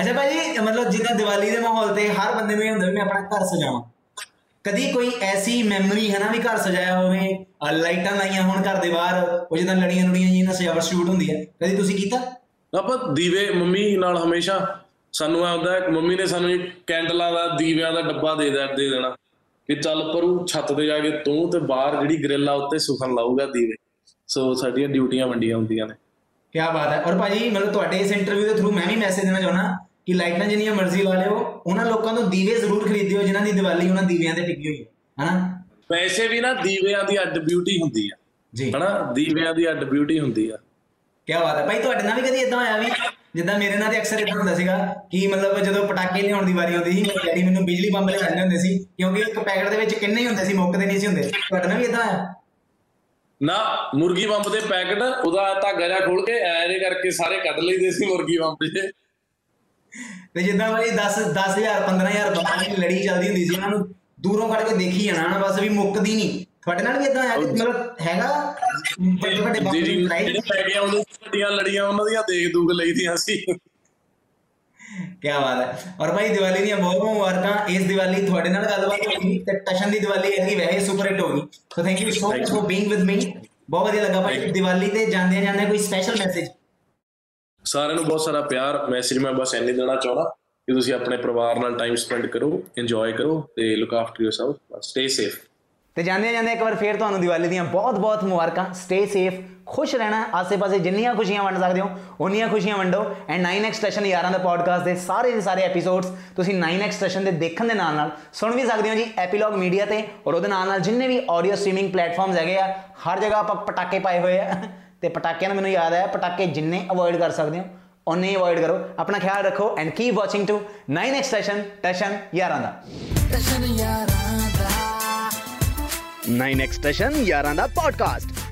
ਅੱਛਾ ਭਾਜੀ ਮਤਲਬ ਜਿੱਦਾਂ ਦੀਵਾਲੀ ਦੇ ਮਾਹੌਲ ਤੇ ਹਰ ਬੰਦੇ ਨੂੰ ਇਹ ਹੁੰਦਾ ਵੀ ਮੈਂ ਆਪਣਾ ਘਰ ਸਜਾਵਾਂ। ਕਦੀ ਕੋਈ ਐਸੀ ਮੈਮਰੀ ਹੈ ਨਾ ਵੀ ਘਰ ਸਜਾਇਆ ਹੋਵੇ ਲਾਈਟਾਂ ਲਾਈਆਂ ਹੋਣ ਘਰ ਦੇ ਬਾਹਰ ਉਹ ਜਿੱਦਾਂ ਲੜੀਆਂ ਲੁੜੀਆਂ ਜੀ ਨਾਲ ਸਜਾਵਟ ਸ਼ੂਟ ਹੁੰਦੀ ਹੈ ਕਦੀ ਤੁਸੀਂ ਕੀਤਾ? ਆਪਾਂ ਦੀਵੇ ਮੰਮੀ ਨਾਲ ਹਮੇਸ਼ਾ ਸਾਨੂੰ ਆ ਹੁੰਦਾ ਹੈ ਮੰਮੀ ਨੇ ਸਾਨੂੰ ਇੱਕ ਕੈਂਡਲਾਂ ਦਾ ਦੀਵਿਆਂ ਦਾ ਡੱਬਾ ਦੇ ਦੇ ਦੇ ਦੇਣਾ ਕਿ ਚੱਲ ਪਰੂ ਛੱਤ ਤੇ ਜਾ ਕੇ ਤੂੰ ਤੇ ਬਾਹਰ ਜਿਹੜੀ ਗ੍ਰਿਲ ਆ ਉੱਤੇ ਸੁਖਨ ਲਾਊਗਾ ਦੀਵੇ। ਸੋ ਸਾਡੀਆਂ ਡਿਊਟੀਆਂ ਵੰਡੀਆਂ ਹੁੰਦੀਆਂ ਨੇ। ਕੀ ਬਾਤ ਹੈ। ਔਰ ਭਾਜੀ ਮਤਲਬ ਤੁਹਾਡੇ ਇਸ ਇੰਟਰਵਿਊ ਦੇ ਥਰੂ ਮੈਂ ਵੀ ਮੈਸੇਜ ਦੇਣਾ ਚਾਹੁੰਦਾ ਕਿ ਲਾਈਟਾਂ ਜਿੰਨੀਆਂ ਮਰਜ਼ੀ ਲਾ ਲਿਓ ਉਹਨਾਂ ਲੋਕਾਂ ਤੋਂ ਦੀਵੇ ਜ਼ਰੂਰ ਖਰੀਦਿਓ ਜਿਨ੍ਹਾਂ ਦੀ ਦੀਵਾਲੀ ਉਹਨਾਂ ਦੀਵਿਆਂ ਤੇ ਟਿਕੀ ਹੋਈ ਹੈ। ਹਨਾ? ਵੈਸੇ ਵੀ ਨਾ ਦੀਵਿਆਂ ਦੀ ਅੱਡ ਬਿਊਟੀ ਹੁੰਦੀ ਆ। ਜੀ। ਹਨਾ? ਦੀਵਿਆਂ ਦੀ ਅੱਡ ਬਿਊਟੀ ਹੁੰਦੀ ਆ। ਕੀ ਬਾਤ ਹੈ ਭਾਈ ਤੁਹਾਡੇ ਨਾਲ ਵੀ ਕਦੀ ਇਦਾਂ ਹੋਇਆ ਵੀ ਜਿੱਦਾਂ ਮੇਰੇ ਨਾਲ ਤੇ ਅਕਸਰ ਇਦਾਂ ਹੁੰਦਾ ਸੀਗਾ ਕਿ ਮਤਲਬ ਜਦੋਂ ਪਟਾਕੇ ਲਿਆਉਣ ਦੀ ਵਾਰੀ ਆਉਂਦੀ ਸੀ ਮੇਰੇ ਡੈਡੀ ਮੈਨੂੰ ਬਿਜਲੀ ਬੰਬ ਲੈ ਜਾਂਦੇ ਹੁੰਦੇ ਸੀ ਕਿਉਂਕਿ ਇੱਕ ਪੈਕਟ ਦੇ ਵਿੱਚ ਕਿੰਨੇ ਹੀ ਹੁੰਦੇ ਸੀ ਮੁੱਕਦੇ ਨਹੀਂ ਸੀ ਹੁੰਦੇ। ਤੁਹਾਡੇ ਨਾਲ ਵੀ ਇਦਾਂ ਹੋਇਆ? ਨਾ ਮੁਰਗੀ ਬੰਬ ਦੇ ਪੈਕਟ ਉਹਦਾ ਧਾਗਾ ਜਿਹਾ ਖੋਲ ਕੇ ਐ ਜੇ ਕਰਕੇ ਸਾਰੇ ਕੱਢ ਲਈਦੇ ਸੀ ਮੁਰਗੀ ਬੰਬ ਦੇ ਤੇ ਜਿੱਦਾਂ ਭਾਈ 10 10000 15000 ਬੰਬਾਂ ਦੀ ਲੜੀ ਚੱਲਦੀ ਹੁੰਦੀ ਸੀ ਉਹਨਾਂ ਨੂੰ ਦੂਰੋਂ ਕੱਢ ਕੇ ਦੇਖੀ ਜਾਣਾ ਨਾ ਬਸ ਵੀ ਮੁੱਕਦੀ ਨਹੀਂ। ਤੁਹਾਡੇ ਨਾਲ ਵੀ ਇਦਾਂ ਹੋਇਆ ਕਿ ਮਤਲਬ ਹੈਗਾ? ਵੱਡੇ ਵੱਡੇ ਲੜਾਈ ਜਿਹੜੇ ਪੈ ਗਏ ਉਹਦੇ ਵੱਡੀਆਂ ਲੜੀਆਂ ਉਹਨਾਂ ਦੀਆਂ ਦੇਖ ਦੂਖ ਲਈਦੀਆਂ ਸੀ। ਕੀ ਬਾਤ ਹੈ। ਔਰ ਭਾਈ ਦੀਵਾਲੀ ਦੀਆਂ ਬਹੁਤ ਬਹੁਤ ਮੁਬਾਰਕਾਂ। ਇਸ ਦੀਵਾਲੀ ਤੁਹਾਡੇ ਨਾਲ ਗੱਲਬਾਤ ਹੋਈ ਤੇ ਟਸ਼ਨ ਦੀ ਦੀਵਾਲੀ ਹੈਗੀ ਵੈਸੇ ਸੁਪਰ ਹਿੱਟ ਹੋ ਗਈ। So thank you so much for being with me ਬਹੁਤ ਵਧੀਆ ਲੱਗਾ ਭਾਈ। ਦੀਵਾਲੀ ਤੇ ਜਾਂਦੇ ਜਾਂਦੇ ਕੋਈ ਸਪੈਸ਼ਲ ਮੈਸੇਜ ਸਾਰਿਆਂ ਨੂੰ ਬਹੁਤ ਸਾਰਾ ਪਿਆਰ। ਮੈਸੇਜ ਮੈਂ ਬਸ ਇੰਨੇ ਦੇਣਾ ਚਾਹੁੰਦਾ। ਕਿ ਤੁਸੀਂ ਆਪਣੇ ਪਰਿਵਾਰ ਨਾਲ ਟਾਈਮ ਸਪੈਂਡ ਕਰੋ ਇੰਜੋਏ ਕਰੋ ਤੇ look after yourself stay safe ਤੇ ਜਾਂਦੇ ਜਾਂਦੇ ਇੱਕ ਵਾਰ ਫੇਰ ਤੁਹਾਨੂੰ ਦੀਵਾਲੀ ਦੀਆਂ ਬਹੁਤ-ਬਹੁਤ ਮੁਬਾਰਕਾਂ ਸਟੇ ਸੇਫ ਖੁਸ਼ ਰਹਿਣਾ, ਆਸੇ-ਪਾਸੇ ਜਿੰਨੀਆਂ ਖੁਸ਼ੀਆਂ ਵੰਡ ਸਕਦੇ ਹੋ, ਉਨੀਆਂ ਖੁਸ਼ੀਆਂ ਵੰਡੋ। ਐਂਡ 9x ਸਟੇਸ਼ਨ ਯਾਰਾਂ ਦਾ ਪੋਡਕਾਸਟ ਦੇ ਸਾਰੇ ਦੇ ਸਾਰੇ ਐਪੀਸੋਡਸ ਤੁਸੀਂ 9x ਸਟੇਸ਼ਨ ਦੇ ਦੇਖਣ ਦੇ ਨਾਲ ਨਾਲ ਸੁਣ ਵੀ ਸਕਦੇ ਹੋ ਜੀ ਐਪੀਲੌਗ ਮੀਡੀਆ ਤੇ ਔਰ ਉਹਦੇ ਨਾਲ ਨਾਲ ਜਿੰਨੇ ਵੀ ਆਡੀਓ ਸਟ੍ਰੀਮਿੰਗ ਪਲੇਟਫਾਰਮਸ ਹੈਗੇ ਆ, ਹਰ ਜਗ੍ਹਾ ਆਪਾਂ ਪਟਾਕੇ ਪਾਏ ਹੋਏ ਆ। ਤੇ ਪਟਾਕਿਆਂ ਦਾ ਮੈਨੂੰ ਯਾਦ ਆਇਆ, ਪਟਾਕੇ ਜਿੰਨੇ ਅਵੋਇਡ ਕਰ ਸਕਦੇ ਹੋ ਉਹਨੇ ਅਵੋਇਡ ਕਰੋ। ਆਪਣਾ ਖਿਆਲ ਰੱਖੋ and keep watching to 9x station Tashan ਯਾਰਾਂ ਦਾ 9x ਸਟੇਸ਼ਨ ਯਾਰਾਂ ਦਾ ਪੋਡਕਾਸਟ